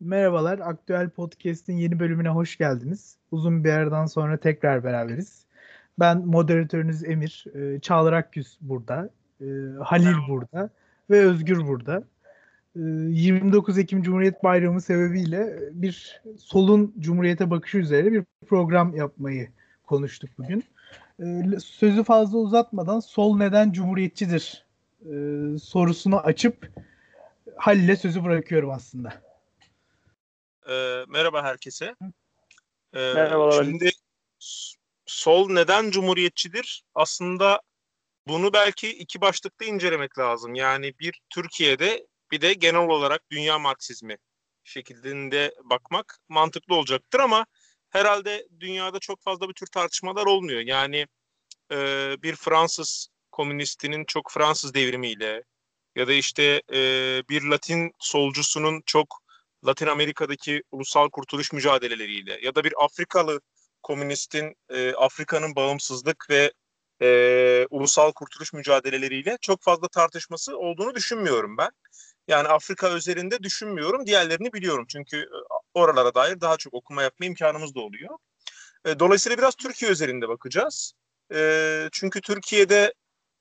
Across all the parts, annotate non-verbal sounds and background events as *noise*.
Merhabalar, Aktüel Podcast'in yeni bölümüne hoş geldiniz. Uzun bir aradan sonra tekrar beraberiz. Ben moderatörünüz Emir, e, Çağlar Akgüz burada, e, Halil burada ve Özgür burada. E, 29 Ekim Cumhuriyet Bayramı sebebiyle bir solun Cumhuriyete bakışı üzerine bir program yapmayı konuştuk bugün. E, sözü fazla uzatmadan sol neden cumhuriyetçidir e, sorusunu açıp Halil'e sözü bırakıyorum aslında. E, merhaba herkese. E, Merhabalar. Şimdi sol neden cumhuriyetçidir? Aslında bunu belki iki başlıkta incelemek lazım. Yani bir Türkiye'de bir de genel olarak dünya Marksizmi şeklinde bakmak mantıklı olacaktır ama herhalde dünyada çok fazla bir tür tartışmalar olmuyor. Yani e, bir Fransız komünistinin çok Fransız devrimiyle ya da işte e, bir Latin solcusunun çok Latin Amerika'daki ulusal kurtuluş mücadeleleriyle ya da bir Afrikalı komünistin e, Afrika'nın bağımsızlık ve e, ulusal kurtuluş mücadeleleriyle çok fazla tartışması olduğunu düşünmüyorum ben. Yani Afrika üzerinde düşünmüyorum. Diğerlerini biliyorum. Çünkü e, oralara dair daha çok okuma yapma imkanımız da oluyor. E, dolayısıyla biraz Türkiye üzerinde bakacağız. E, çünkü Türkiye'de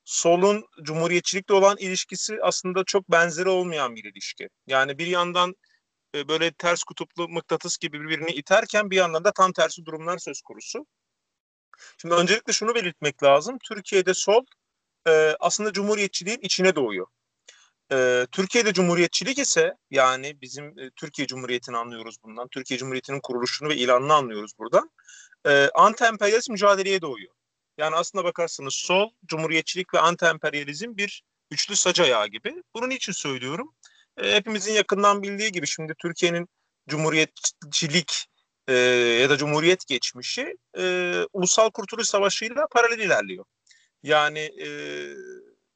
solun cumhuriyetçilikle olan ilişkisi aslında çok benzeri olmayan bir ilişki. Yani bir yandan e, böyle ters kutuplu mıknatıs gibi birbirini iterken bir yandan da tam tersi durumlar söz konusu. Şimdi öncelikle şunu belirtmek lazım. Türkiye'de sol e, aslında cumhuriyetçiliğin içine doğuyor. E, Türkiye'de cumhuriyetçilik ise yani bizim e, Türkiye Cumhuriyeti'ni anlıyoruz bundan. Türkiye Cumhuriyeti'nin kuruluşunu ve ilanını anlıyoruz buradan. E, anti-emperyalist mücadeleye doğuyor. Yani aslında bakarsanız sol, cumhuriyetçilik ve anti-emperyalizm bir üçlü sac ayağı gibi. Bunu niçin söylüyorum? E, hepimizin yakından bildiği gibi şimdi Türkiye'nin cumhuriyetçilik e, ya da cumhuriyet geçmişi e, Ulusal Kurtuluş Savaşı ile paralel ilerliyor. Yani e,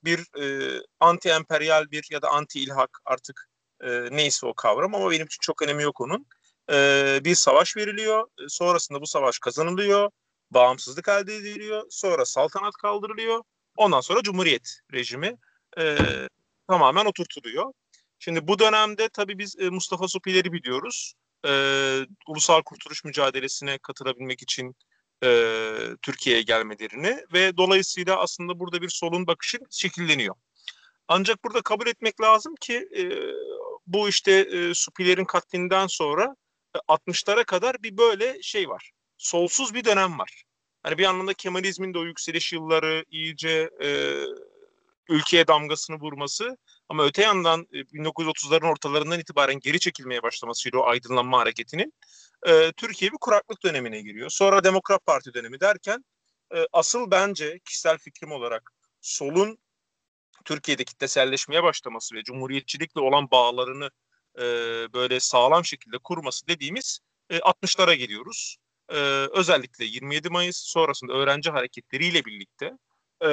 bir e, anti-emperyal bir ya da anti-ilhak artık e, neyse o kavram ama benim için çok önemi yok onun. E, bir savaş veriliyor. E, sonrasında bu savaş kazanılıyor. Bağımsızlık elde ediliyor. Sonra saltanat kaldırılıyor. Ondan sonra cumhuriyet rejimi e, tamamen oturtuluyor. Şimdi bu dönemde tabii biz e, Mustafa Sopileri biliyoruz. E, Ulusal Kurtuluş Mücadelesi'ne katılabilmek için e, Türkiye'ye gelmelerini ve dolayısıyla aslında burada bir solun bakışı şekilleniyor. Ancak burada kabul etmek lazım ki e, bu işte e, Supilerin katlinden sonra e, 60'lara kadar bir böyle şey var. Solsuz bir dönem var. Hani bir anlamda Kemalizmin de o yükseliş yılları iyice e, ülkeye damgasını vurması ama öte yandan 1930'ların e, ortalarından itibaren geri çekilmeye başlamasıyla o aydınlanma hareketinin e, Türkiye bir kuraklık dönemine giriyor. Sonra Demokrat Parti dönemi derken e, asıl bence kişisel fikrim olarak solun Türkiye'de kitleselleşmeye başlaması ve cumhuriyetçilikle olan bağlarını e, böyle sağlam şekilde kurması dediğimiz e, 60'lara geliyoruz. E, özellikle 27 Mayıs sonrasında öğrenci hareketleriyle birlikte e,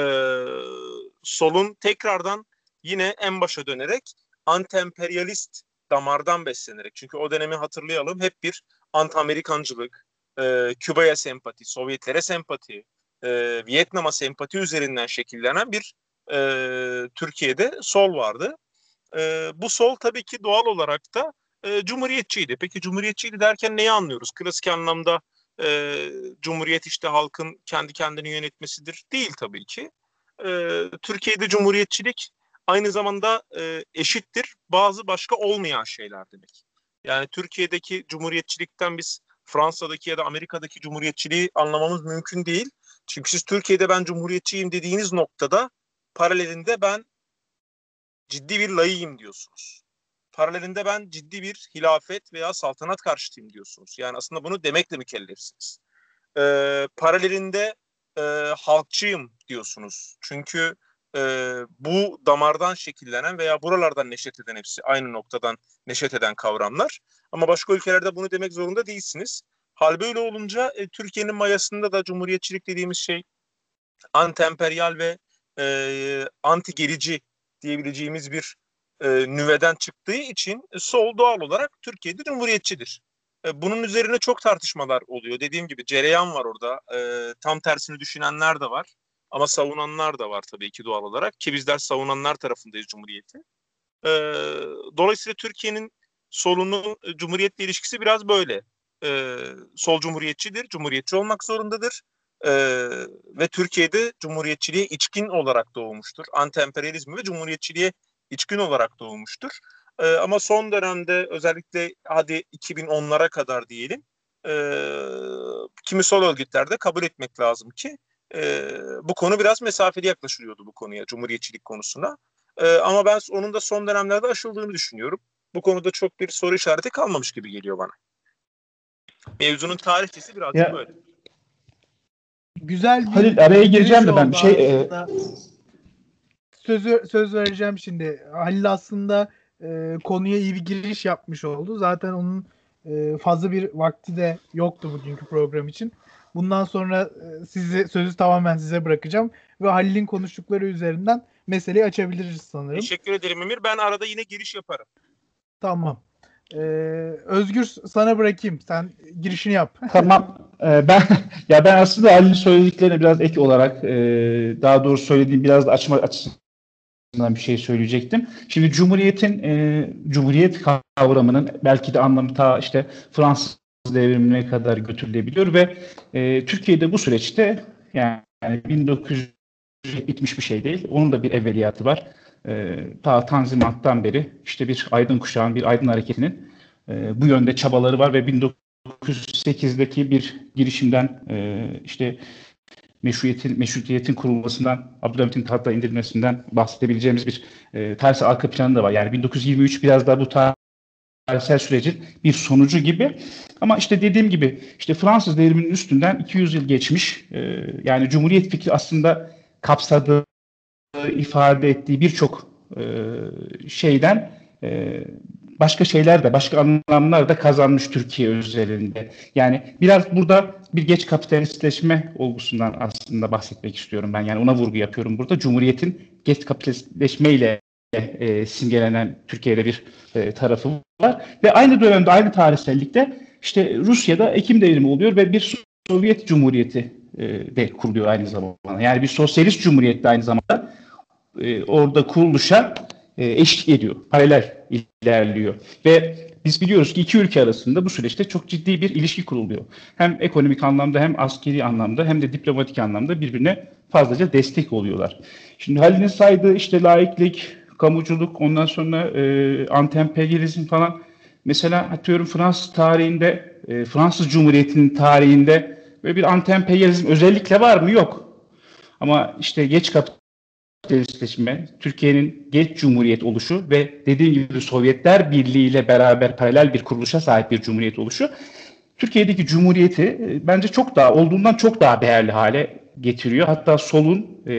solun tekrardan yine en başa dönerek anti-emperyalist damardan beslenerek. Çünkü o dönemi hatırlayalım hep bir anti-Amerikancılık, e, Küba'ya sempati, Sovyetlere sempati, e, Vietnam'a sempati üzerinden şekillenen bir e, Türkiye'de sol vardı. E, bu sol tabii ki doğal olarak da e, cumhuriyetçiydi. Peki cumhuriyetçiydi derken neyi anlıyoruz? Klasik anlamda e, cumhuriyet işte halkın kendi kendini yönetmesidir. Değil tabii ki. E, Türkiye'de cumhuriyetçilik aynı zamanda e, eşittir bazı başka olmayan şeyler demek. Yani Türkiye'deki cumhuriyetçilikten biz Fransa'daki ya da Amerika'daki cumhuriyetçiliği anlamamız mümkün değil. Çünkü siz Türkiye'de ben cumhuriyetçiyim dediğiniz noktada paralelinde ben ciddi bir layığım diyorsunuz. Paralelinde ben ciddi bir hilafet veya saltanat karşıtıyım diyorsunuz. Yani aslında bunu demekle mükellefsiniz. Ee, paralelinde e, halkçıyım diyorsunuz. Çünkü e, bu damardan şekillenen veya buralardan neşet eden hepsi aynı noktadan neşet eden kavramlar. Ama başka ülkelerde bunu demek zorunda değilsiniz. Hal böyle olunca e, Türkiye'nin mayasında da cumhuriyetçilik dediğimiz şey anti-emperyal ve e, anti gerici diyebileceğimiz bir e, nüveden çıktığı için e, sol doğal olarak Türkiye'de cumhuriyetçidir. E, bunun üzerine çok tartışmalar oluyor. Dediğim gibi cereyan var orada. E, tam tersini düşünenler de var. Ama savunanlar da var tabii ki doğal olarak ki bizler savunanlar tarafındayız Cumhuriyeti. E, dolayısıyla Türkiye'nin solunun e, Cumhuriyet'le ilişkisi biraz böyle. E, sol cumhuriyetçidir, cumhuriyetçi olmak zorundadır. E, ve Türkiye'de cumhuriyetçiliğe içkin olarak doğmuştur. Anti-emperyalizmi ve cumhuriyetçiliğe içkin olarak doğmuştur. E, ama son dönemde özellikle hadi 2010'lara kadar diyelim e, kimi sol örgütlerde kabul etmek lazım ki e, bu konu biraz mesafeli yaklaşılıyordu bu konuya, cumhuriyetçilik konusuna. E, ama ben onun da son dönemlerde aşıldığını düşünüyorum. Bu konuda çok bir soru işareti kalmamış gibi geliyor bana. Mevzunun tarihçesi biraz ya, böyle. Güzel bir Halil araya gireceğim de ben bir şey e... sözü söz vereceğim şimdi. Halil aslında e, konuya iyi bir giriş yapmış oldu. Zaten onun e, fazla bir vakti de yoktu bugünkü program için. Bundan sonra e, sizi sözü tamamen size bırakacağım ve Halil'in konuştukları üzerinden meseleyi açabiliriz sanırım. Teşekkür ederim Emir. Ben arada yine giriş yaparım. Tamam. Ee, Özgür sana bırakayım. Sen girişini yap. *laughs* Tamam. Ee, ben ya ben aslında Ali'nin söylediklerine biraz ek olarak e, daha doğru söylediğim biraz da açma açısından bir şey söyleyecektim. Şimdi Cumhuriyet'in e, Cumhuriyet kavramının belki de anlamı ta işte Fransız devrimine kadar götürülebiliyor ve e, Türkiye'de bu süreçte yani, yani 1900 bitmiş bir şey değil. Onun da bir evveliyatı var. E, ta Tanzimat'tan beri işte bir aydın kuşağın, bir aydın hareketinin e, bu yönde çabaları var ve 1908'deki bir girişimden e, işte meşruiyetin, meşrutiyetin kurulmasından, Abdülhamit'in tahta indirilmesinden bahsedebileceğimiz bir e, ters arka planı da var. Yani 1923 biraz daha bu tarihsel sürecin bir sonucu gibi. Ama işte dediğim gibi işte Fransız devriminin üstünden 200 yıl geçmiş. E, yani Cumhuriyet fikri aslında kapsadığı, ifade ettiği birçok e, şeyden e, başka şeyler de, başka anlamlar da kazanmış Türkiye özelinde. Yani biraz burada bir geç kapitalistleşme olgusundan aslında bahsetmek istiyorum ben. Yani ona vurgu yapıyorum burada. Cumhuriyet'in geç kapitalistleşmeyle e, simgelenen Türkiye'de bir e, tarafı var. Ve aynı dönemde, aynı tarihsellikte işte Rusya'da Ekim devrimi oluyor ve bir Sovyet Cumhuriyeti e, de kuruluyor aynı zamanda. Yani bir sosyalist cumhuriyet de aynı zamanda e, orada kuruluşa e, eşlik ediyor. Paralel ilerliyor. Ve biz biliyoruz ki iki ülke arasında bu süreçte çok ciddi bir ilişki kuruluyor. Hem ekonomik anlamda hem askeri anlamda hem de diplomatik anlamda birbirine fazlaca destek oluyorlar. Şimdi Halil'in saydığı işte laiklik, kamuculuk, ondan sonra e, antemperyalizm falan. Mesela atıyorum Fransız tarihinde, e, Fransız Cumhuriyeti'nin tarihinde Böyle bir anti-emperyalizm özellikle var mı? Yok. Ama işte geç kapitalistleşme, Türkiye'nin geç cumhuriyet oluşu ve dediğim gibi Sovyetler Birliği ile beraber paralel bir kuruluşa sahip bir cumhuriyet oluşu Türkiye'deki cumhuriyeti e, bence çok daha olduğundan çok daha değerli hale getiriyor. Hatta solun e,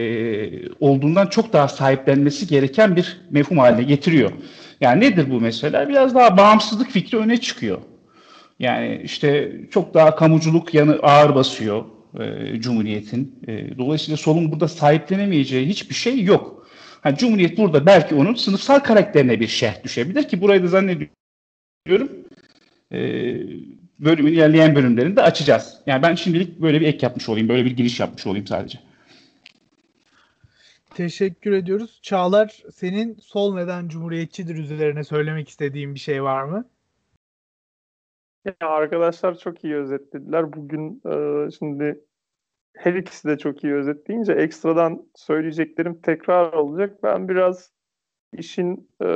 olduğundan çok daha sahiplenmesi gereken bir mefhum haline getiriyor. Yani nedir bu mesela? Biraz daha bağımsızlık fikri öne çıkıyor. Yani işte çok daha kamuculuk yanı ağır basıyor e, Cumhuriyet'in. E, dolayısıyla solun burada sahiplenemeyeceği hiçbir şey yok. Yani Cumhuriyet burada belki onun sınıfsal karakterine bir şerh düşebilir ki burayı da zannediyorum e, bölümün ilerleyen bölümlerinde açacağız. Yani ben şimdilik böyle bir ek yapmış olayım, böyle bir giriş yapmış olayım sadece. Teşekkür ediyoruz. Çağlar senin sol neden cumhuriyetçidir üzerine söylemek istediğin bir şey var mı? Ya arkadaşlar çok iyi özetlediler. Bugün e, şimdi her ikisi de çok iyi özetleyince ekstradan söyleyeceklerim tekrar olacak. Ben biraz işin e,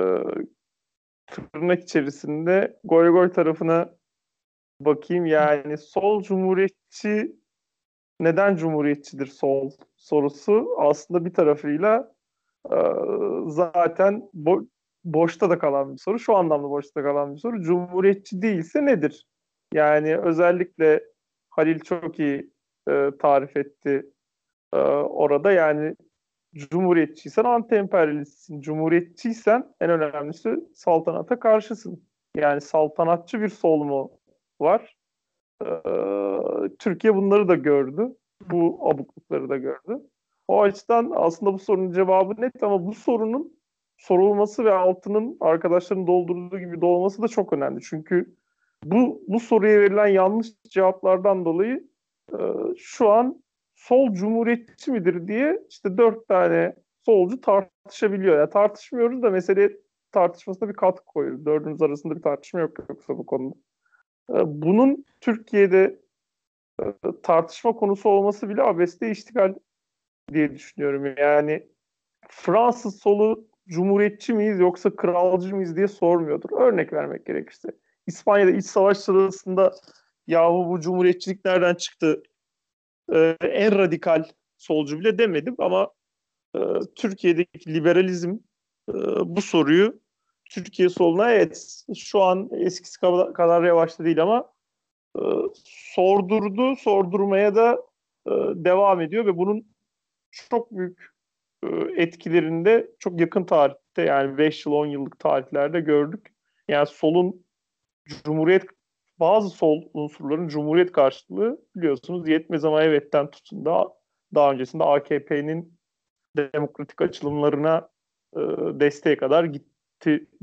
tırnak içerisinde goy goy tarafına bakayım. Yani sol cumhuriyetçi neden cumhuriyetçidir sol sorusu aslında bir tarafıyla e, zaten bo- boşta da kalan bir soru. Şu anlamda boşta kalan bir soru. Cumhuriyetçi değilse nedir? Yani özellikle Halil çok iyi e, tarif etti e, orada. Yani cumhuriyetçiysen anti-emperyalistsin. Cumhuriyetçiysen en önemlisi saltanata karşısın. Yani saltanatçı bir sol mu var? E, Türkiye bunları da gördü. Bu abuklukları da gördü. O açıdan aslında bu sorunun cevabı net ama bu sorunun sorulması ve altının arkadaşların doldurduğu gibi dolması da çok önemli. Çünkü bu bu soruya verilen yanlış cevaplardan dolayı e, şu an sol cumhuriyetçi midir diye işte dört tane solcu tartışabiliyor. Yani tartışmıyoruz da mesele tartışmasına bir katkı koyuyoruz. Dördümüz arasında bir tartışma yok yoksa bu konuda. E, bunun Türkiye'de e, tartışma konusu olması bile abeste iştigal diye düşünüyorum. Yani Fransız solu cumhuriyetçi miyiz yoksa kralcı mıyız diye sormuyordur. Örnek vermek gerekirse. İspanya'da iç savaş sırasında yahu bu cumhuriyetçilik nereden çıktı? Ee, en radikal solcu bile demedim ama e, Türkiye'deki liberalizm e, bu soruyu Türkiye soluna evet şu an eskisi kadar, kadar yavaşta değil ama e, sordurdu, sordurmaya da e, devam ediyor ve bunun çok büyük e, etkilerinde çok yakın tarihte yani 5 yıl 10 yıllık tarihlerde gördük. Yani solun Cumhuriyet bazı sol unsurların Cumhuriyet karşılığı biliyorsunuz yetmez ama evetten tutun da daha öncesinde AKP'nin demokratik açılımlarına e, desteğe kadar gitti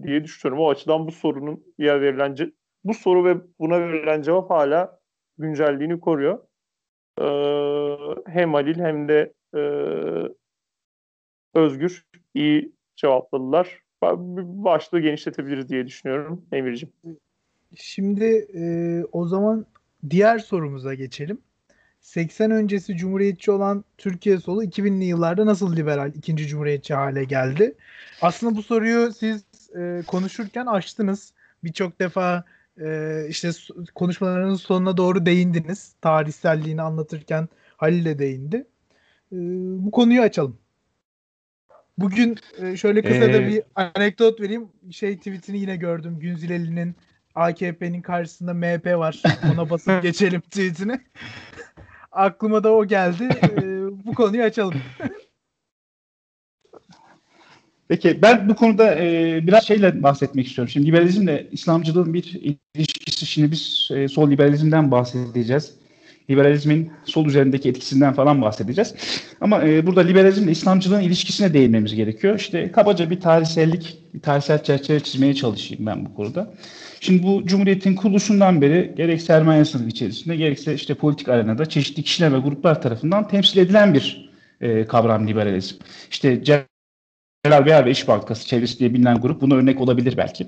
diye düşünüyorum. O açıdan bu sorunun yer verilen bu soru ve buna verilen cevap hala güncelliğini koruyor. E, hem Halil hem de e, Özgür iyi cevapladılar. Başlığı genişletebiliriz diye düşünüyorum Emir'ciğim. Şimdi e, o zaman diğer sorumuza geçelim. 80 öncesi cumhuriyetçi olan Türkiye solu 2000'li yıllarda nasıl liberal ikinci cumhuriyetçi hale geldi? Aslında bu soruyu siz e, konuşurken açtınız. Birçok defa e, işte konuşmalarınızın sonuna doğru değindiniz. Tarihselliğini anlatırken Halil de değindi. E, bu konuyu açalım. Bugün e, şöyle kısa ee, da bir anekdot vereyim. Şey tweetini yine gördüm. Günzileli'nin AKP'nin karşısında MHP var. Ona basıp *laughs* geçelim tweetini. Aklıma da o geldi. *laughs* Ee, bu konuyu açalım. Peki ben bu konuda e, biraz şeyle bahsetmek istiyorum. Şimdi liberalizmle İslamcılığın bir ilişkisi. Şimdi biz e, sol liberalizmden bahsedeceğiz. Liberalizmin sol üzerindeki etkisinden falan bahsedeceğiz. Ama e, burada liberalizmle İslamcılığın ilişkisine değinmemiz gerekiyor. İşte kabaca bir tarihsellik, bir tarihsel çerçeve çizmeye çalışayım ben bu konuda. Şimdi bu Cumhuriyet'in kuruluşundan beri gerek sermaye sınıfı içerisinde gerekse işte politik arenada çeşitli kişiler ve gruplar tarafından temsil edilen bir e, kavram liberalizm. İşte Celal Beyar ve İş Bankası çevresi diye bilinen grup buna örnek olabilir belki.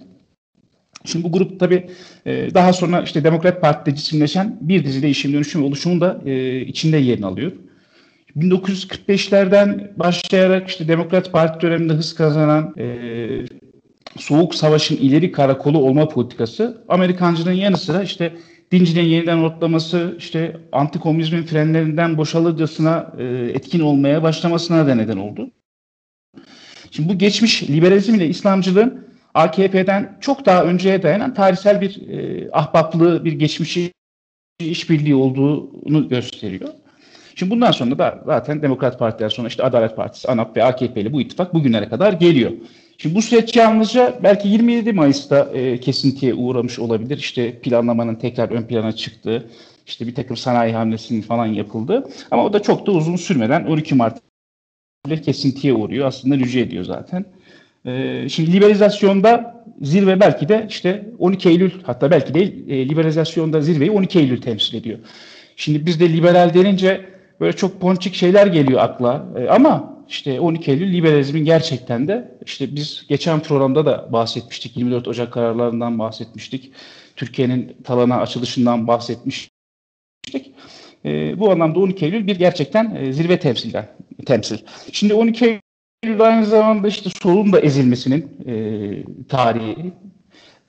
Şimdi bu grup tabii e, daha sonra işte Demokrat Parti'de cisimleşen bir dizi değişim, dönüşüm ve da e, içinde yerini alıyor. 1945'lerden başlayarak işte Demokrat Parti döneminde hız kazanan e, Soğuk Savaş'ın ileri karakolu olma politikası Amerikancılığın yanı sıra işte dinciliğin yeniden ortlaması, işte antikomünizmin frenlerinden boşalırcasına e, etkin olmaya başlamasına da neden oldu. Şimdi bu geçmiş liberalizm ile İslamcılığın AKP'den çok daha önceye dayanan tarihsel bir e, ahbaplığı, bir geçmişi işbirliği olduğunu gösteriyor. Şimdi bundan sonra da zaten Demokrat Partiler sonra işte Adalet Partisi, ANAP ve AKP ile bu ittifak bugünlere kadar geliyor. Şimdi bu süreç yalnızca belki 27 Mayıs'ta e, kesintiye uğramış olabilir. İşte planlamanın tekrar ön plana çıktığı, işte bir takım sanayi hamlesinin falan yapıldı. Ama o da çok da uzun sürmeden 12 Mart kesintiye uğruyor. Aslında rücu ediyor zaten. E, şimdi liberalizasyonda zirve belki de işte 12 Eylül hatta belki değil e, liberalizasyonda zirveyi 12 Eylül temsil ediyor. Şimdi bizde liberal denince böyle çok ponçik şeyler geliyor akla. E, ama işte 12 Eylül liberalizmin gerçekten de işte biz geçen programda da bahsetmiştik. 24 Ocak kararlarından bahsetmiştik. Türkiye'nin talana açılışından bahsetmiştik. E, bu anlamda 12 Eylül bir gerçekten e, zirve temsilden temsil. Şimdi 12 Eylül aynı zamanda işte solun da ezilmesinin e, tarihi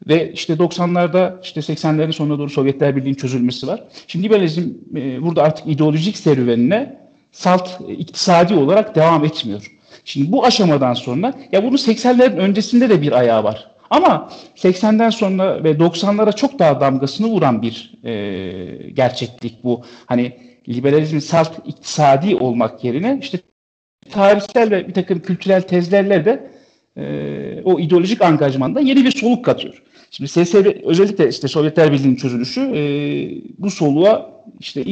ve işte 90'larda işte 80'lerin sonuna doğru Sovyetler Birliği'nin çözülmesi var. Şimdi liberalizm e, burada artık ideolojik serüvenine salt e, iktisadi olarak devam etmiyor. Şimdi bu aşamadan sonra ya bunun 80'lerin öncesinde de bir ayağı var. Ama 80'den sonra ve 90'lara çok daha damgasını vuran bir e, gerçeklik bu. Hani liberalizmin salt iktisadi olmak yerine işte tarihsel ve bir takım kültürel tezlerle de e, o ideolojik angajmanda yeni bir soluk katıyor. Şimdi SSR özellikle işte Sovyetler Birliği'nin çözülüşü e, bu soluğa işte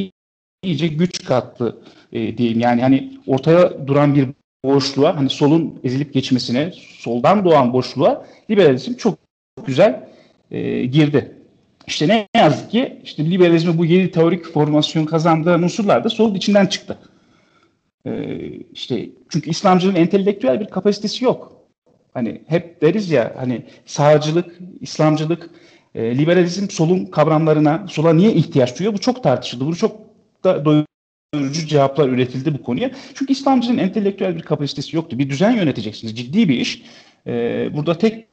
iyice güç kattı e, diyeyim. Yani hani ortaya duran bir boşluğa, hani solun ezilip geçmesine, soldan doğan boşluğa liberalizm çok güzel e, girdi. İşte ne yazık ki işte liberalizmi bu yeni teorik formasyon kazandığı unsurlar da solun içinden çıktı. E, işte çünkü İslamcılığın entelektüel bir kapasitesi yok. Hani hep deriz ya hani sağcılık, İslamcılık, e, liberalizm solun kavramlarına, sola niye ihtiyaç duyuyor? Bu çok tartışıldı. Bu çok da doyurucu cevaplar üretildi bu konuya. Çünkü İslamcının entelektüel bir kapasitesi yoktu. Bir düzen yöneteceksiniz. Ciddi bir iş. E, burada tek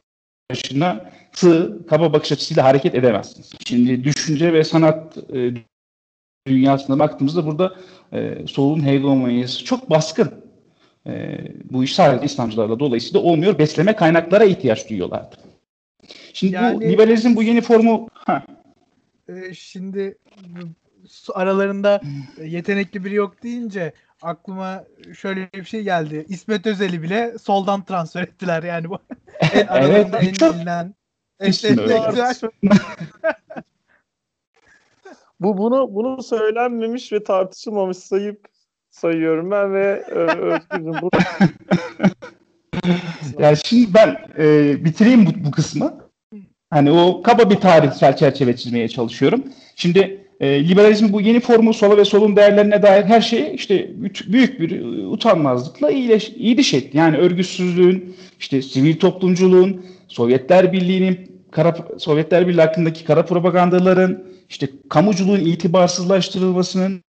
başına sığ, kaba bakış açısıyla hareket edemezsiniz. Şimdi düşünce ve sanat e, dünyasına baktığımızda burada e, solun hegemonyası çok baskın. E, bu iş sadece İslamcılarla dolayısıyla olmuyor. Besleme kaynaklara ihtiyaç duyuyorlardı. Şimdi Yani- bu liberalizm bu yeni formu ha, Ee, şimdi aralarında yetenekli biri yok deyince aklıma şöyle bir şey geldi. İsmet Özel'i bile soldan transfer ettiler yani bu. *laughs* en aralarında en çok- bilinen en. *laughs* Bu bunu bunu söylenmemiş ve tartışılmamış sayıp sayıyorum ben ve e, Özgür'cüm bu *laughs* Yani şimdi ben e, bitireyim bu, bu kısmı. Hani o kaba bir tarihsel çerçeve çizmeye çalışıyorum. Şimdi e, liberalizmin bu yeni formu sola ve solun değerlerine dair her şeyi işte büyük bir utanmazlıkla iyileş, iyiliş etti. Yani örgütsüzlüğün, işte sivil toplumculuğun, Sovyetler Birliği'nin kara, Sovyetler Birliği hakkındaki kara propagandaların, işte kamuculuğun itibarsızlaştırılmasının,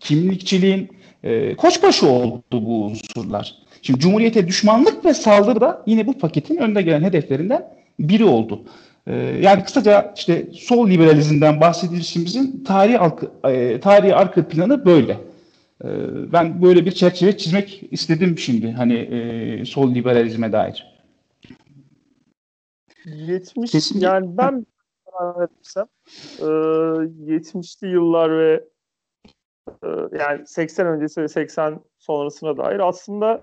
kimlikçiliğin e, koçbaşı oldu bu unsurlar. Şimdi Cumhuriyete düşmanlık ve saldırı da yine bu paketin önde gelen hedeflerinden biri oldu. Ee, yani kısaca işte sol liberalizmden bahsedilişimizin tarihi, arka, e, tarihi arka planı böyle. Ee, ben böyle bir çerçeve çizmek istedim şimdi hani e, sol liberalizme dair. 70 Kesinlikle. yani ben anlatırsam e, 70'li yıllar ve e, yani 80 öncesi ve 80 sonrasına dair aslında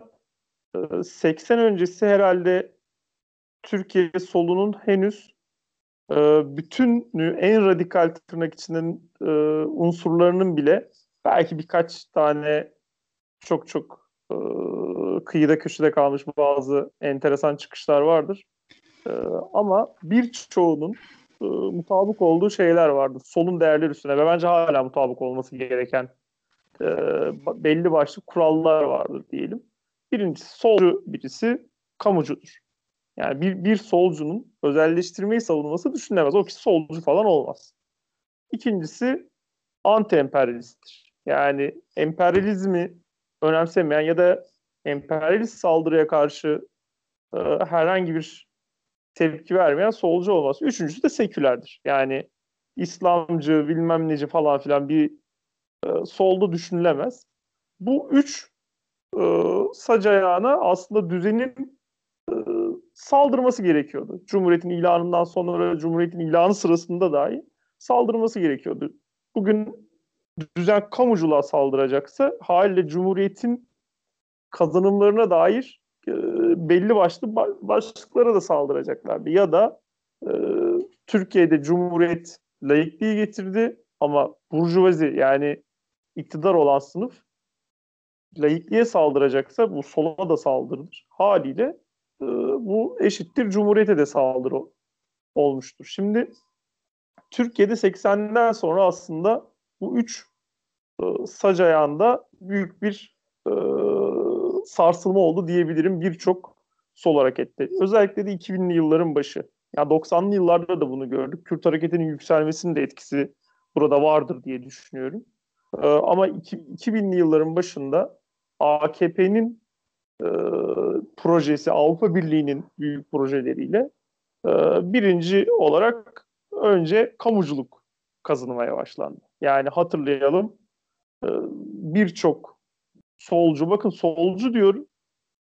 e, 80 öncesi herhalde Türkiye solunun henüz e, bütünü en radikal tırnak içinin e, unsurlarının bile belki birkaç tane çok çok e, kıyıda köşede kalmış bazı enteresan çıkışlar vardır. Ee, ama birçoğunun e, mutabık olduğu şeyler vardı. Solun değerleri üstüne ve bence hala mutabık olması gereken e, belli başlı kurallar vardır diyelim. Birincisi solcu birisi kamucudur. Yani bir, bir solcunun özelleştirmeyi savunması düşünülemez. O kişi solcu falan olmaz. İkincisi anti-emperyalisttir. Yani emperyalizmi önemsemeyen ya da emperyalist saldırıya karşı e, herhangi bir tepki vermeyen solcu olmaz. Üçüncüsü de sekülerdir. Yani İslamcı, bilmem neci falan filan bir e, solda düşünülemez. Bu üç e, sac ayağına aslında düzenin e, saldırması gerekiyordu. Cumhuriyetin ilanından sonra, Cumhuriyetin ilanı sırasında dahi saldırması gerekiyordu. Bugün düzen kamuculuğa saldıracaksa haliyle Cumhuriyetin kazanımlarına dair e, belli başlı ba- başlıklara da saldıracaklardı. Ya da e, Türkiye'de Cumhuriyet laikliği getirdi ama burjuvazi yani iktidar olan sınıf laikliğe saldıracaksa bu sola da saldırılır. Haliyle e, bu eşittir Cumhuriyete de saldırı olmuştur. Şimdi Türkiye'de 80'den sonra aslında bu üç e, sac ayağında büyük bir e, sarsılma oldu diyebilirim birçok sol harekette. Özellikle de 2000'li yılların başı. Yani 90'lı yıllarda da bunu gördük. Kürt hareketinin yükselmesinin de etkisi burada vardır diye düşünüyorum. E, ama iki, 2000'li yılların başında AKP'nin e, projesi, Avrupa Birliği'nin büyük projeleriyle e, birinci olarak önce kamuculuk kazanmaya başlandı. Yani hatırlayalım e, birçok solcu, bakın solcu diyorum.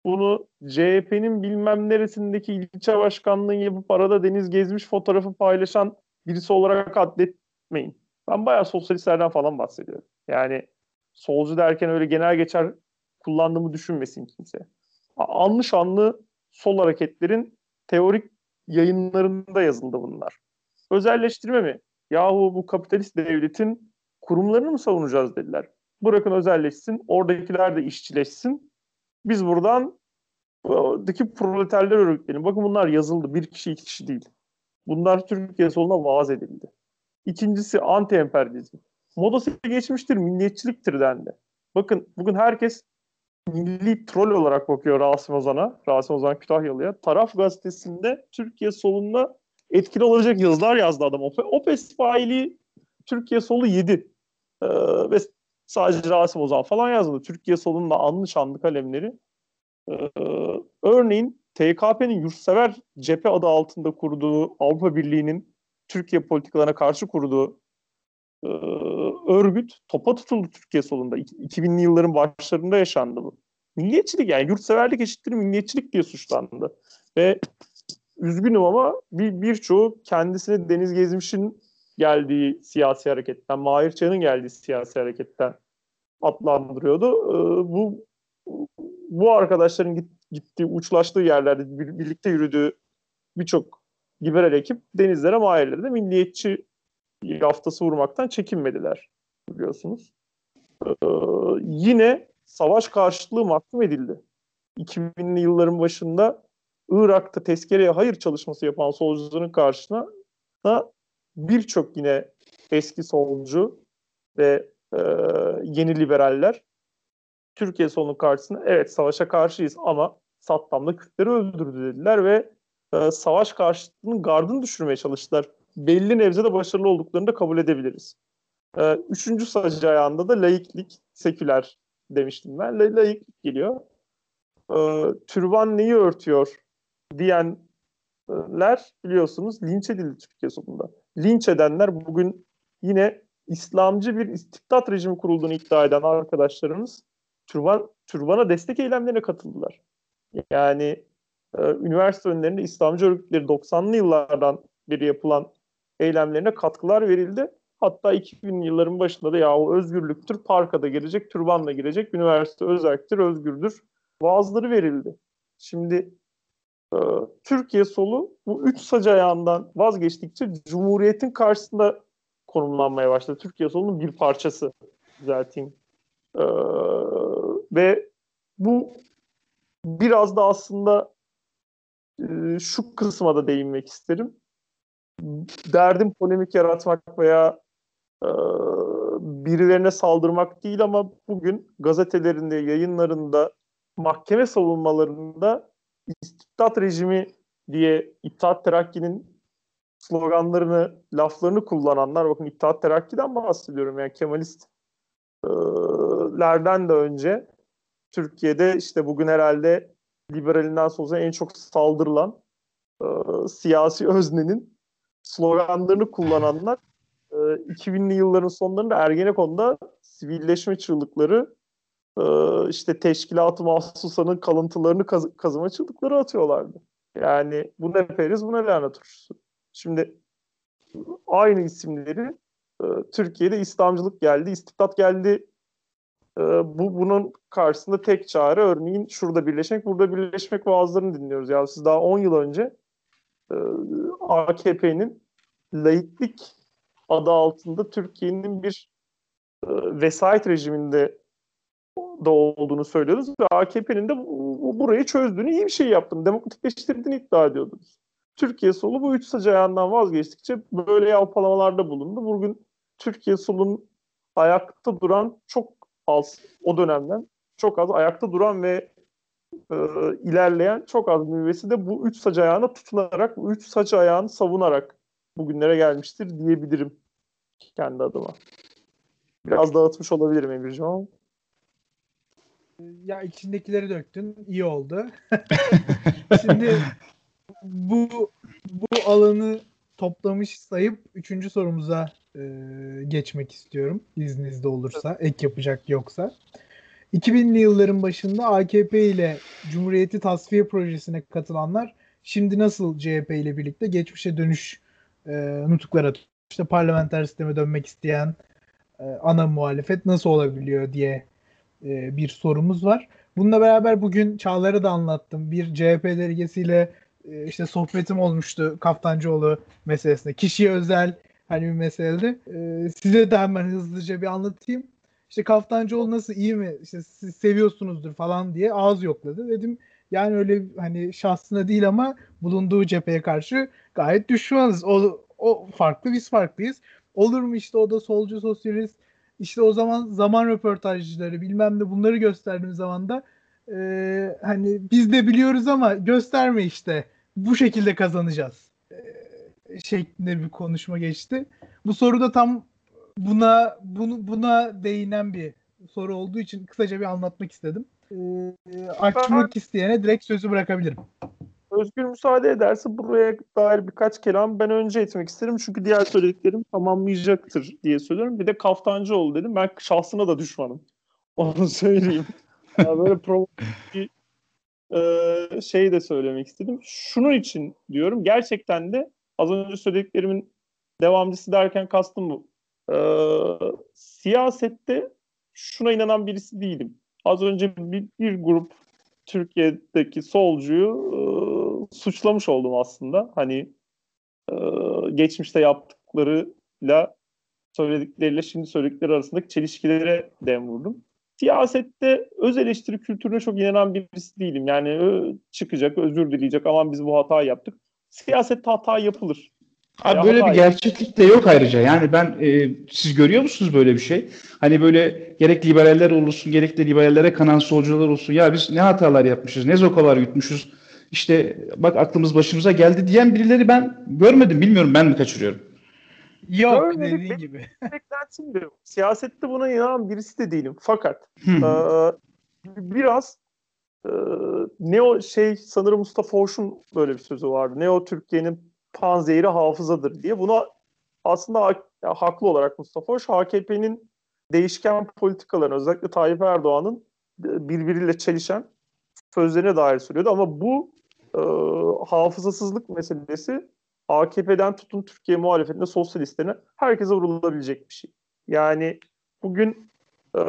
Bunu CHP'nin bilmem neresindeki ilçe başkanlığı yapıp arada deniz gezmiş fotoğrafı paylaşan birisi olarak adletmeyin. Ben bayağı sosyalistlerden falan bahsediyorum. Yani solcu derken öyle genel geçer kullandığımı düşünmesin kimse. Anlı şanlı sol hareketlerin teorik yayınlarında yazıldı bunlar. Özelleştirme mi? Yahu bu kapitalist devletin kurumlarını mı savunacağız dediler. Bırakın özelleşsin, oradakiler de işçileşsin. Biz buradan oradaki proleterler örgütleyelim. Bakın bunlar yazıldı. Bir kişi, iki kişi değil. Bunlar Türkiye soluna vaaz edildi. İkincisi anti-emperyalizm. Modası geçmiştir, milliyetçiliktir dendi. Bakın bugün herkes milli troll olarak bakıyor Rasim Ozan'a. Rasim Ozan Kütahyalı'ya. Taraf gazetesinde Türkiye solunda etkili olacak yazılar yazdı adam. Opes faili Türkiye solu 7. Ee, ve sadece Rasim Ozan falan yazmadı. Türkiye solunda anlı şanlı kalemleri. Ee, örneğin TKP'nin yurtsever cephe adı altında kurduğu Avrupa Birliği'nin Türkiye politikalarına karşı kurduğu e, örgüt topa tutuldu Türkiye solunda. 2000'li yılların başlarında yaşandı bu. Milliyetçilik yani yurtseverlik eşittir milliyetçilik diye suçlandı. Ve üzgünüm ama bir birçoğu kendisini Deniz Gezmiş'in geldiği siyasi hareketten, Mahir Çağ'ın geldiği siyasi hareketten adlandırıyordu. Ee, bu bu arkadaşların git, gittiği, uçlaştığı yerlerde bir, birlikte yürüdüğü birçok liberal ekip denizlere, mahirlere de milliyetçi yaftası vurmaktan çekinmediler biliyorsunuz. Ee, yine savaş karşıtlığı mahkum edildi. 2000'li yılların başında Irak'ta tezkereye hayır çalışması yapan solcuların karşısına birçok yine eski solcu ve e, yeni liberaller Türkiye solunun karşısında evet savaşa karşıyız ama Saddam da Kürtleri öldürdü dediler ve e, savaş karşıtlığının gardını düşürmeye çalıştılar. Belli nebzede başarılı olduklarını da kabul edebiliriz. E, üçüncü sacı ayağında da laiklik, seküler demiştim ben. La, laiklik geliyor. E, türban neyi örtüyor diyenler biliyorsunuz linç edildi Türkiye solunda. Linç edenler bugün yine İslamcı bir istibdat rejimi kurulduğunu iddia eden arkadaşlarımız türban, türbana destek eylemlerine katıldılar. Yani e, üniversite önlerinde İslamcı örgütleri 90'lı yıllardan beri yapılan eylemlerine katkılar verildi. Hatta 2000 yılların başında da ya o özgürlüktür, parka da girecek, türbanla girecek, üniversite özelliktir, özgürdür vaazları verildi. Şimdi Türkiye solu bu üç sac ayağından vazgeçtikçe Cumhuriyet'in karşısında konumlanmaya başladı. Türkiye solunun bir parçası düzelteyim. E, ve bu biraz da aslında e, şu kısma da değinmek isterim. Derdim polemik yaratmak veya e, birilerine saldırmak değil ama bugün gazetelerinde, yayınlarında, mahkeme savunmalarında istibdat rejimi diye İttihat Terakki'nin sloganlarını, laflarını kullananlar, bakın İttihat Terakki'den bahsediyorum yani Kemalistlerden de önce Türkiye'de işte bugün herhalde liberalinden sonra en çok saldırılan e, siyasi öznenin sloganlarını kullananlar e, 2000'li yılların sonlarında Ergenekon'da sivilleşme çığlıkları işte teşkilat-ı mahsusanın kalıntılarını kaz- kazıma çığlıkları atıyorlardı. Yani bu ne periz bu ne lanet. Şimdi aynı isimleri e, Türkiye'de İslamcılık geldi, istibdat geldi e, bu bunun karşısında tek çare örneğin şurada birleşmek, burada birleşmek vaazlarını dinliyoruz. Ya siz daha 10 yıl önce e, AKP'nin laiklik adı altında Türkiye'nin bir e, vesayet rejiminde da olduğunu söylüyoruz ve AKP'nin de bu, burayı çözdüğünü iyi bir şey yaptığını, demokratikleştirdiğini iddia ediyordunuz. Türkiye solu bu üç sac ayağından vazgeçtikçe böyle yalpalamalarda bulundu. Bugün Türkiye solunun ayakta duran çok az o dönemden çok az ayakta duran ve e, ilerleyen çok az müvesi de bu üç saç ayağına tutunarak, bu üç saç ayağını savunarak bugünlere gelmiştir diyebilirim kendi adıma. Biraz dağıtmış olabilirim Emir'cim ama. Ya içindekileri döktün. iyi oldu. *laughs* Şimdi bu bu alanı toplamış sayıp üçüncü sorumuza e, geçmek istiyorum. İzninizde olursa. Ek yapacak yoksa. 2000'li yılların başında AKP ile Cumhuriyeti Tasfiye Projesi'ne katılanlar şimdi nasıl CHP ile birlikte geçmişe dönüş e, nutuklar atıyor. İşte parlamenter sisteme dönmek isteyen e, ana muhalefet nasıl olabiliyor diye e, bir sorumuz var. Bununla beraber bugün Çağlar'ı da anlattım. Bir CHP delegesiyle e, işte sohbetim olmuştu Kaftancıoğlu meselesinde. Kişiye özel hani bir meselede. E, size de hemen hızlıca bir anlatayım. İşte Kaftancıoğlu nasıl iyi mi? İşte siz seviyorsunuzdur falan diye ağız yokladı. Dedim yani öyle hani şahsına değil ama bulunduğu cepheye karşı gayet düşmanız. O, o farklı biz farklıyız. Olur mu işte o da solcu sosyalist. İşte o zaman zaman röportajları bilmem ne bunları gösterdiğim zaman da e, hani biz de biliyoruz ama gösterme işte bu şekilde kazanacağız e, şeklinde bir konuşma geçti. Bu soru da tam buna bunu, buna değinen bir soru olduğu için kısaca bir anlatmak istedim. E, açmak isteyene direkt sözü bırakabilirim. Özgür müsaade ederse buraya dair birkaç kelam ben önce etmek isterim. Çünkü diğer söylediklerim tamamlayacaktır diye söylüyorum. Bir de Kaftancıoğlu dedim. Ben şahsına da düşmanım. *laughs* Onu söyleyeyim. yani böyle provokatif e, şey de söylemek istedim. Şunun için diyorum. Gerçekten de az önce söylediklerimin devamcısı derken kastım bu. E, siyasette şuna inanan birisi değilim. Az önce bir, bir grup Türkiye'deki solcuyu e, suçlamış oldum aslında. Hani e, geçmişte yaptıklarıyla söyledikleriyle şimdi söyledikleri arasındaki çelişkilere dem vurdum. Siyasette öz eleştiri kültürüne çok inanan birisi değilim. Yani çıkacak, özür dileyecek, aman biz bu hatayı yaptık. Siyasette hata yapılır. Abi ya böyle bir gerçeklik de yok ayrıca. Yani ben e, siz görüyor musunuz böyle bir şey? Hani böyle gerek liberaller olsun gerek de liberallere kanan solcular olsun. Ya biz ne hatalar yapmışız, ne zokalar yutmuşuz. İşte bak aklımız başımıza geldi diyen birileri ben görmedim. Bilmiyorum ben mi kaçırıyorum? Yok Görmedik, dediğin gibi. Beklentim de yok. Siyasette buna inanan birisi de değilim. Fakat e, biraz e, Neo şey sanırım Mustafa Hoş'un böyle bir sözü vardı. Neo Türkiye'nin panzehiri hafızadır diye. Buna aslında ha, haklı olarak Mustafa Hoş AKP'nin değişken politikalarını özellikle Tayyip Erdoğan'ın birbiriyle çelişen sözlerine dair söylüyordu. Ama bu e, hafızasızlık meselesi AKP'den tutun Türkiye muhalefetine, sosyalistlerine herkese vurulabilecek bir şey. Yani bugün e,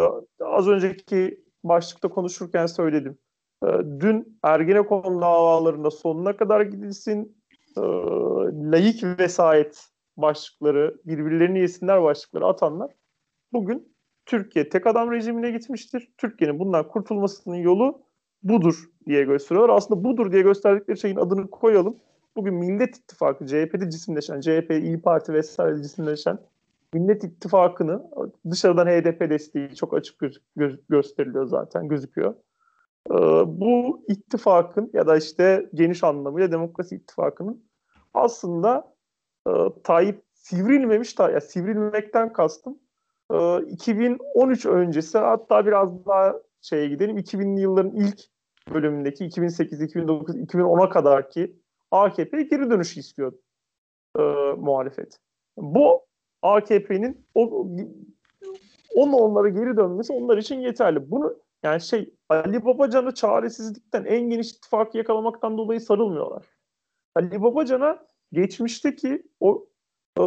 az önceki başlıkta konuşurken söyledim. E, dün Ergenekon davalarında sonuna kadar gidilsin, e, layık vesayet başlıkları, birbirlerini yesinler başlıkları atanlar bugün Türkiye tek adam rejimine gitmiştir. Türkiye'nin bundan kurtulmasının yolu budur diye gösteriyorlar. Aslında budur diye gösterdikleri şeyin adını koyalım. Bugün Millet İttifakı, CHP'de cisimleşen, CHP, İyi Parti vesaire cisimleşen Millet İttifakı'nı dışarıdan HDP desteği çok açık göz, göz, gösteriliyor zaten, gözüküyor. Ee, bu ittifakın ya da işte geniş anlamıyla Demokrasi İttifakı'nın aslında e, Tayyip sivrilmemiş, ya sivrilmekten kastım e, 2013 öncesi hatta biraz daha şeye gidelim 2000'li yılların ilk bölümündeki 2008, 2009, 2010'a kadar ki AKP geri dönüşü istiyordu e, muhalefet. Bu AKP'nin o, o normlara geri dönmesi onlar için yeterli. Bunu yani şey Ali Babacan'ı çaresizlikten en geniş ittifakı yakalamaktan dolayı sarılmıyorlar. Ali Babacan'a geçmişteki o e,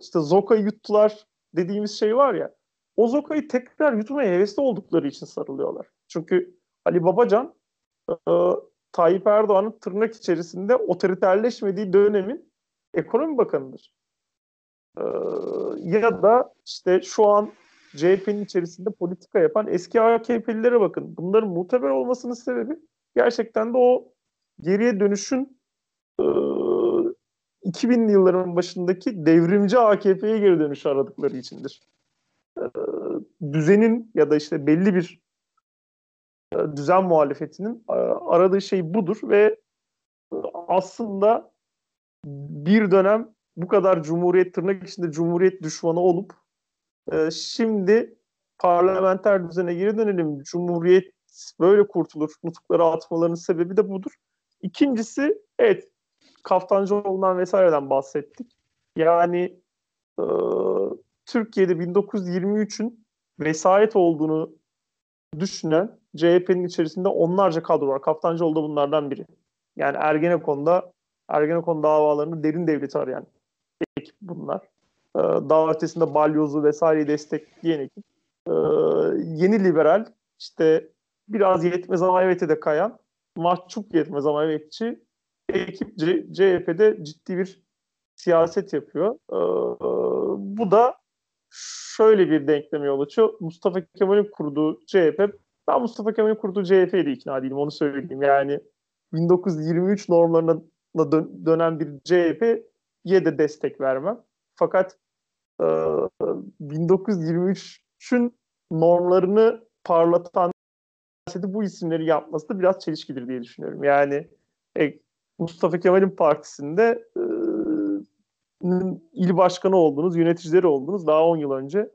işte Zoka'yı yuttular dediğimiz şey var ya o Zoka'yı tekrar yutmaya hevesli oldukları için sarılıyorlar. Çünkü Ali Babacan e, Tayyip Erdoğan'ın tırnak içerisinde otoriterleşmediği dönemin ekonomi bakanıdır. E, ya da işte şu an CHP'nin içerisinde politika yapan eski AKP'lilere bakın. Bunların muteber olmasının sebebi gerçekten de o geriye dönüşün e, 2000'li yılların başındaki devrimci AKP'ye geri dönüşü aradıkları içindir. E, düzenin ya da işte belli bir e, düzen muhalefetinin e, aradığı şey budur ve aslında bir dönem bu kadar cumhuriyet tırnak içinde cumhuriyet düşmanı olup şimdi parlamenter düzene geri dönelim cumhuriyet böyle kurtulur nutukları atmalarının sebebi de budur. İkincisi evet Kaftancıoğlu'ndan vesaireden bahsettik. Yani Türkiye'de 1923'ün vesayet olduğunu düşünen CHP'nin içerisinde onlarca kadro var. Kaftancıoğlu da bunlardan biri. Yani Ergenekon'da Ergenekon davalarını derin devleti arayan ekip bunlar. Ee, daha ötesinde balyozu vesaireyi destekleyen ekip. Ee, yeni liberal işte biraz yetmez ama evete de kayan mahcup yetmez ama evetçi ekip C- CHP'de ciddi bir siyaset yapıyor. Ee, bu da şöyle bir denkleme yol açıyor. Mustafa Kemal'in kurduğu CHP, ben Mustafa Kemal'in kurduğu CHP'yle ikna değilim onu söyleyeyim. Yani 1923 normlarına dön- dönen bir CHP'ye de destek vermem. Fakat e, 1923'ün normlarını parlatan bu isimleri yapması da biraz çelişkidir diye düşünüyorum. Yani e, Mustafa Kemal'in partisinde e, il başkanı oldunuz, yöneticileri oldunuz daha 10 yıl önce.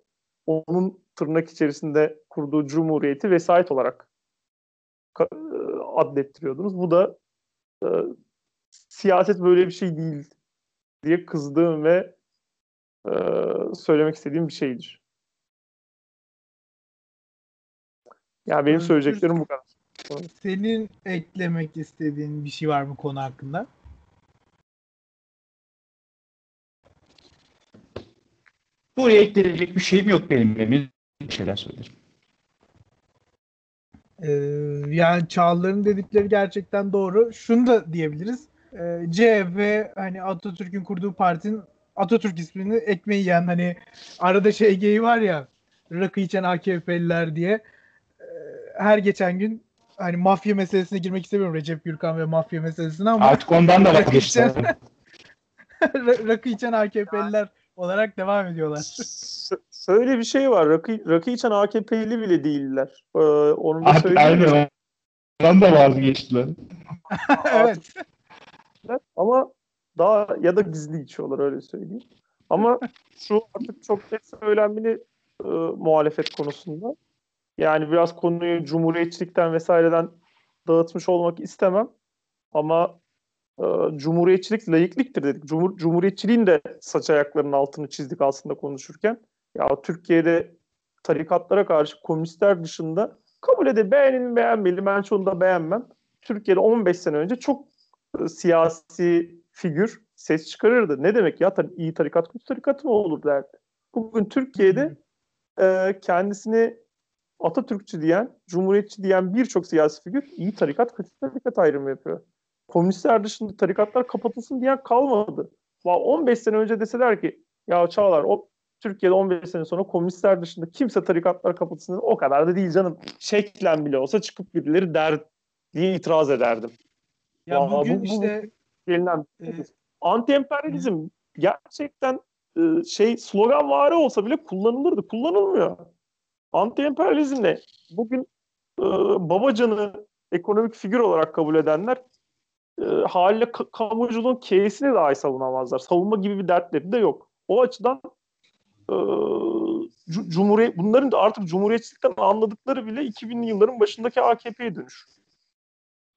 Onun tırnak içerisinde kurduğu cumhuriyeti vesayet olarak e, adlettiriyordunuz. Bu da e, siyaset böyle bir şey değil diye kızdığım ve e, söylemek istediğim bir şeydir. Yani benim söyleyeceklerim bu kadar. Senin eklemek istediğin bir şey var mı konu hakkında? Buraya ekleyecek bir şeyim yok benim. benim bir şeyler söylerim. Ee, yani Çağlar'ın dedikleri gerçekten doğru. Şunu da diyebiliriz. Ee, CHP hani Atatürk'ün kurduğu partinin Atatürk ismini ekmeği yiyen hani arada şey geyi var ya rakı içen AKP'liler diye ee, her geçen gün hani mafya meselesine girmek istemiyorum Recep Gürkan ve mafya meselesine ama artık ondan da *laughs* vazgeçti. *laughs* rakı içen AKP'liler olarak devam ediyorlar. Şöyle bir şey var. Rakı, rakı içen AKP'li bile değiller. Ee, onu da söyleyeyim. Aynen. Ondan da vazgeçtiler. *laughs* evet. Ama daha ya da gizli içiyorlar öyle söyleyeyim. Ama *laughs* şu artık çok net söylenmeli e, muhalefet konusunda. Yani biraz konuyu cumhuriyetçilikten vesaireden dağıtmış olmak istemem. Ama cumhuriyetçilik layıklıktır dedik. Cumhur, cumhuriyetçiliğin de saç ayaklarının altını çizdik aslında konuşurken. Ya Türkiye'de tarikatlara karşı komünistler dışında kabul edin beğenin beğenmeli ben çoğunu da beğenmem. Türkiye'de 15 sene önce çok e, siyasi figür ses çıkarırdı. Ne demek ya tar- iyi tarikat kötü tarikat mı olur derdi. Bugün Türkiye'de e, kendisini Atatürkçü diyen, Cumhuriyetçi diyen birçok siyasi figür iyi tarikat kötü tarikat ayrımı yapıyor. Komünistler dışında tarikatlar kapatılsın diyen kalmadı. 15 sene önce deseler ki ya Çağlar o Türkiye'de 15 sene sonra komünistler dışında kimse tarikatlar kapatılsın o kadar da değil canım. Şeklen bile olsa çıkıp birileri der diye itiraz ederdim. Ya Aa, bugün bu, işte gelinen e, anti-emperyalizm gerçekten e, şey slogan var olsa bile kullanılırdı. Kullanılmıyor. Anti-emperyalizmle bugün e, Babacan'ı ekonomik figür olarak kabul edenler e, haliyle kamuculuğun K'sini dahi savunamazlar. Savunma gibi bir dertleri de yok. O açıdan e, Cumhuriyet bunların da artık Cumhuriyetçilikten anladıkları bile 2000'li yılların başındaki AKP'ye dönüş.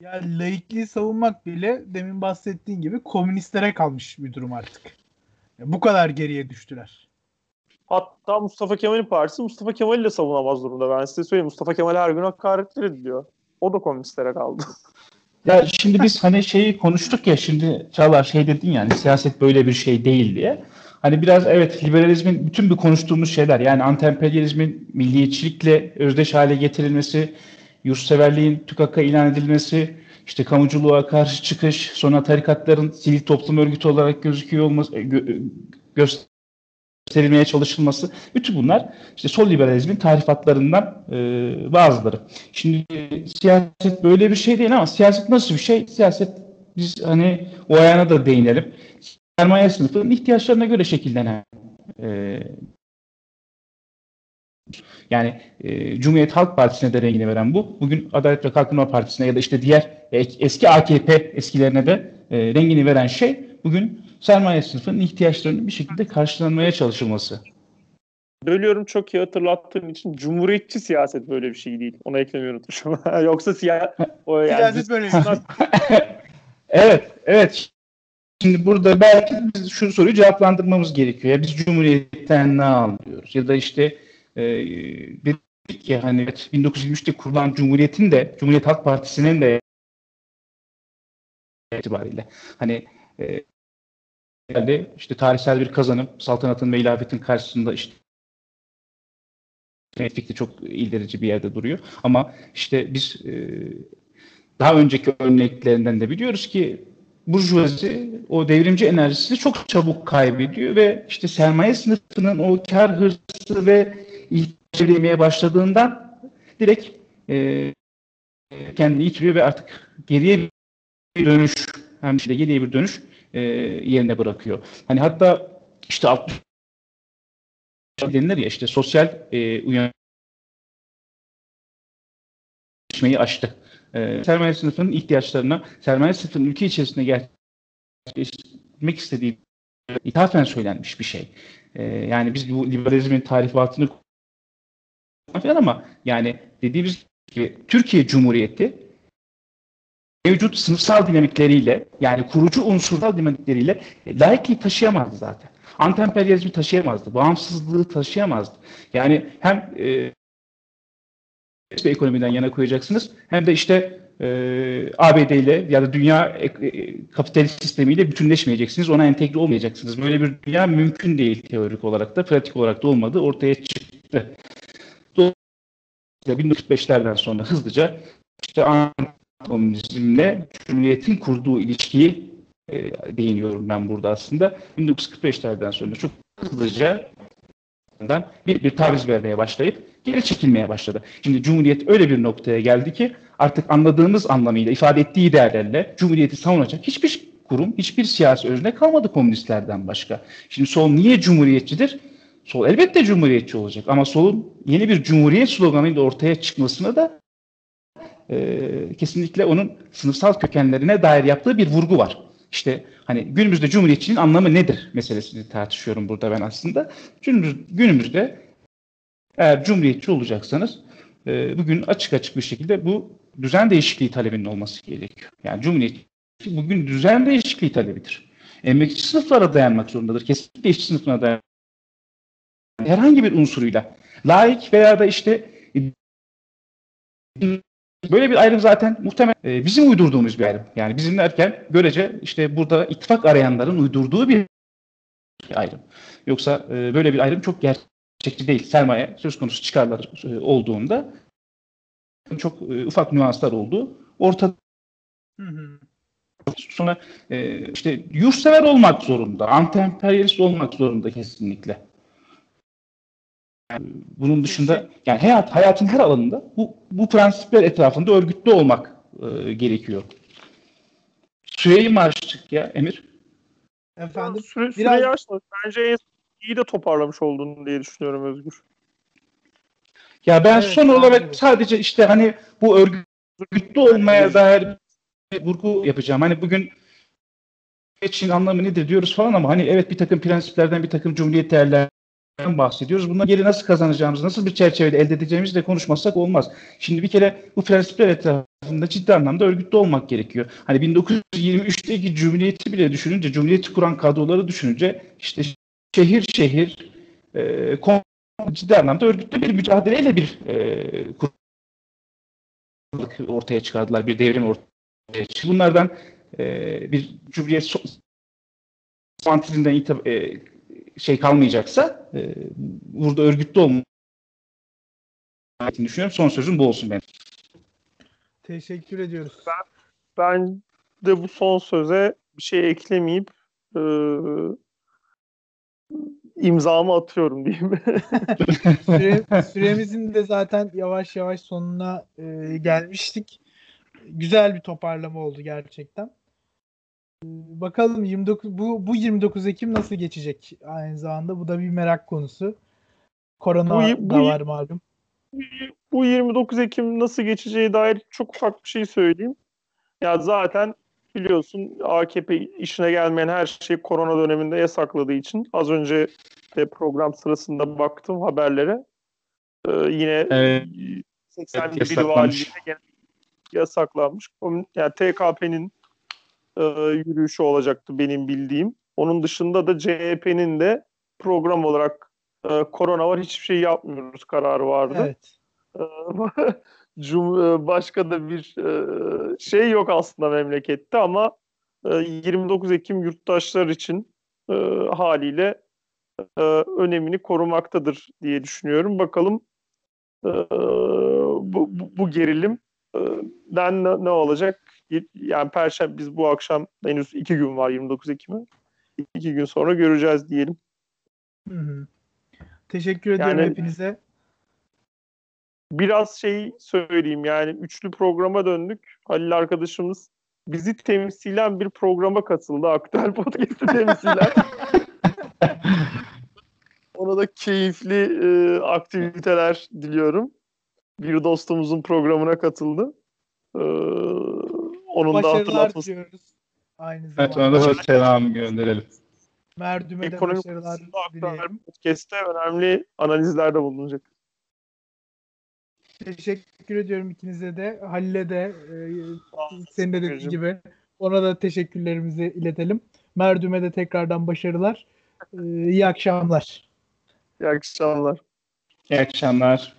Ya laikliği savunmak bile demin bahsettiğin gibi komünistlere kalmış bir durum artık. Ya bu kadar geriye düştüler. Hatta Mustafa Kemal'in partisi Mustafa Kemal'i de savunamaz durumda. Ben size söyleyeyim. Mustafa Kemal her gün hakaretler ediliyor. O da komünistlere kaldı. *laughs* Ya şimdi biz hani şeyi konuştuk ya şimdi Çağlar şey dedin yani siyaset böyle bir şey değil diye. Hani biraz evet liberalizmin bütün bir konuştuğumuz şeyler yani anti-emperyalizmin milliyetçilikle özdeş hale getirilmesi, yurtseverliğin TÜKAK'a ilan edilmesi, işte kamuculuğa karşı çıkış, sonra tarikatların sivil toplum örgütü olarak gözüküyor olması, gö, gösterilmeye çalışılması, bütün bunlar işte sol liberalizmin tarifatlarından e, bazıları. Şimdi siyaset böyle bir şey değil ama siyaset nasıl bir şey? Siyaset biz hani o ayağına da değinelim. Sermaye sınıfının ihtiyaçlarına göre şekillenen e, yani e, Cumhuriyet Halk Partisi'ne de rengini veren bu. Bugün Adalet ve Kalkınma Partisi'ne ya da işte diğer e, eski AKP eskilerine de e, rengini veren şey bugün sermaye sınıfının ihtiyaçlarının bir şekilde karşılanmaya çalışılması. Bölüyorum çok iyi hatırlattığın için cumhuriyetçi siyaset böyle bir şey değil. Ona eklemeyi unutmuşum. *laughs* Yoksa siya o yani siyaset böyle *laughs* bir şey. evet, evet. Şimdi burada belki biz şu soruyu cevaplandırmamız gerekiyor. Ya biz Cumhuriyet'ten ne alıyoruz? Ya da işte e, dedik ki hani 1923'te kurulan Cumhuriyet'in de Cumhuriyet Halk Partisi'nin de itibariyle hani e, işte tarihsel bir kazanım saltanatın ve ilafetin karşısında işte fikri çok ilerici bir yerde duruyor. Ama işte biz e, daha önceki örneklerinden de biliyoruz ki burjuvazi o devrimci enerjisini çok çabuk kaybediyor ve işte sermaye sınıfının o kar hırsı ve ihtiyaç başladığından direkt e, kendini yitiriyor ve artık geriye bir dönüş hem de geriye bir dönüş e, yerine bırakıyor. Hani hatta işte 60 denilir ya işte sosyal e, uyanış bütünleşmeyi aştı. E, sermaye sınıfının ihtiyaçlarına, sermaye sınıfının ülke içerisinde gerçekleştirmek istediği ithafen söylenmiş bir şey. E, yani biz bu liberalizmin tarifatını falan ama yani dediğimiz gibi Türkiye Cumhuriyeti mevcut sınıfsal dinamikleriyle yani kurucu unsursal dinamikleriyle e, laikliği taşıyamazdı zaten. Antemperyalizmi taşıyamazdı. Bağımsızlığı taşıyamazdı. Yani hem e, ekonomiden yana koyacaksınız hem de işte e, ABD ile ya da dünya e, e, kapitalist sistemiyle bütünleşmeyeceksiniz. Ona entegre olmayacaksınız. Böyle bir dünya mümkün değil teorik olarak da, pratik olarak da olmadı. Ortaya çıktı. Dolayısıyla 1945'lerden sonra hızlıca işte komünizmle Cumhuriyet'in kurduğu ilişkiyi e, değiniyorum ben burada aslında. 1945'lerden sonra çok hızlıca bir, bir taviz vermeye başlayıp geri çekilmeye başladı. Şimdi Cumhuriyet öyle bir noktaya geldi ki artık anladığımız anlamıyla ifade ettiği değerlerle Cumhuriyeti savunacak hiçbir kurum, hiçbir siyasi özne kalmadı komünistlerden başka. Şimdi sol niye cumhuriyetçidir? Sol elbette cumhuriyetçi olacak ama solun yeni bir cumhuriyet sloganıyla ortaya çıkmasına da e, kesinlikle onun sınıfsal kökenlerine dair yaptığı bir vurgu var. İşte hani günümüzde cumhuriyetçiliğin anlamı nedir meselesini tartışıyorum burada ben aslında. Günümüz, günümüzde eğer cumhuriyetçi olacaksanız e, bugün açık açık bir şekilde bu düzen değişikliği talebinin olması gerekiyor. Yani cumhuriyetçi bugün düzen değişikliği talebidir. Emekçi sınıflara dayanmak zorundadır. Kesinlikle işçi sınıfına dayanmak herhangi bir unsuruyla laik veya da işte Böyle bir ayrım zaten muhtemelen e, bizim uydurduğumuz bir ayrım. Yani bizim derken görece işte burada ittifak arayanların uydurduğu bir ayrım. Yoksa e, böyle bir ayrım çok gerçekçi değil. Sermaye söz konusu çıkarlar e, olduğunda çok e, ufak nüanslar oldu. Ortada Sonra e, işte yurtsever olmak zorunda, anti-emperyalist olmak zorunda kesinlikle. Yani bunun dışında yani hayat hayatın her alanında bu bu prensipler etrafında örgütlü olmak e, gerekiyor. Süreyi mi açtık ya Emir? Efendim? Süre, süreyi biraz... açtık. Bence en iyi de toparlamış olduğunu diye düşünüyorum Özgür. Ya ben evet, son olarak evet. sadece işte hani bu örgütlü olmaya dair bir vurgu yapacağım. Hani bugün için anlamı nedir diyoruz falan ama hani evet bir takım prensiplerden bir takım cumhuriyet değerler bahsediyoruz. Bunları geri nasıl kazanacağımız, nasıl bir çerçevede elde edeceğimizi de konuşmazsak olmaz. Şimdi bir kere bu prensipler etrafında ciddi anlamda örgütlü olmak gerekiyor. Hani 1923'teki Cumhuriyeti bile düşününce, Cumhuriyeti kuran kadroları düşününce işte şehir şehir e, ciddi anlamda örgütlü bir mücadeleyle bir e, ortaya çıkardılar, bir devrim ortaya çıktı. Bunlardan e, bir Cumhuriyet so fantezinden e, şey kalmayacaksa e, burada örgütlü olmak düşünüyorum. Son sözüm bu olsun benim. Teşekkür ediyoruz. Ben, ben de bu son söze bir şey eklemeyip e, imzamı atıyorum diyeyim. *laughs* Süre, *laughs* süremizin de zaten yavaş yavaş sonuna e, gelmiştik. Güzel bir toparlama oldu gerçekten. Bakalım 29 bu bu 29 Ekim nasıl geçecek aynı zamanda bu da bir merak konusu. Korona bu, bu, da var malum. Bu 29 Ekim nasıl geçeceği dair çok ufak bir şey söyleyeyim. Ya zaten biliyorsun AKP işine gelmeyen her şeyi korona döneminde yasakladığı için az önce de program sırasında baktım haberlere. Ee, yine evet. 80'de evet, biri valiliğine yasaklanmış. Yani TKP'nin e, yürüyüşü olacaktı benim bildiğim. Onun dışında da CHP'nin de program olarak e, korona var hiçbir şey yapmıyoruz kararı vardı. Evet. *laughs* Cum e, başka da bir e, şey yok aslında memlekette ama 29 e, Ekim yurttaşlar için haliyle önemini korumaktadır diye düşünüyorum. Bakalım bu, bu, bu gerilim den ne, ne olacak? Yani Perşembe biz bu akşam henüz iki gün var 29 Ekim'e. İki gün sonra göreceğiz diyelim. Hı hı. Teşekkür ederim yani, hepinize. Biraz şey söyleyeyim yani üçlü programa döndük. Halil arkadaşımız bizi temsilen bir programa katıldı. Aktüel *laughs* Podcast'ı temsilen. *laughs* Ona da keyifli e, aktiviteler diliyorum. bir dostumuzun programına katıldı. Ee, onun da Başarılar hatırlatması. diliyoruz. Aynı Evet zamanda. ona da selam gönderelim. Merdüme de Ekonomi başarılar dileyelim. podcast'te önemli analizlerde bulunacak. Teşekkür ediyorum ikinize de. Halil'e de e, senin de dediğin gibi ona da teşekkürlerimizi iletelim. Merdüme de tekrardan başarılar. E, iyi akşamlar. İyi akşamlar. İyi akşamlar.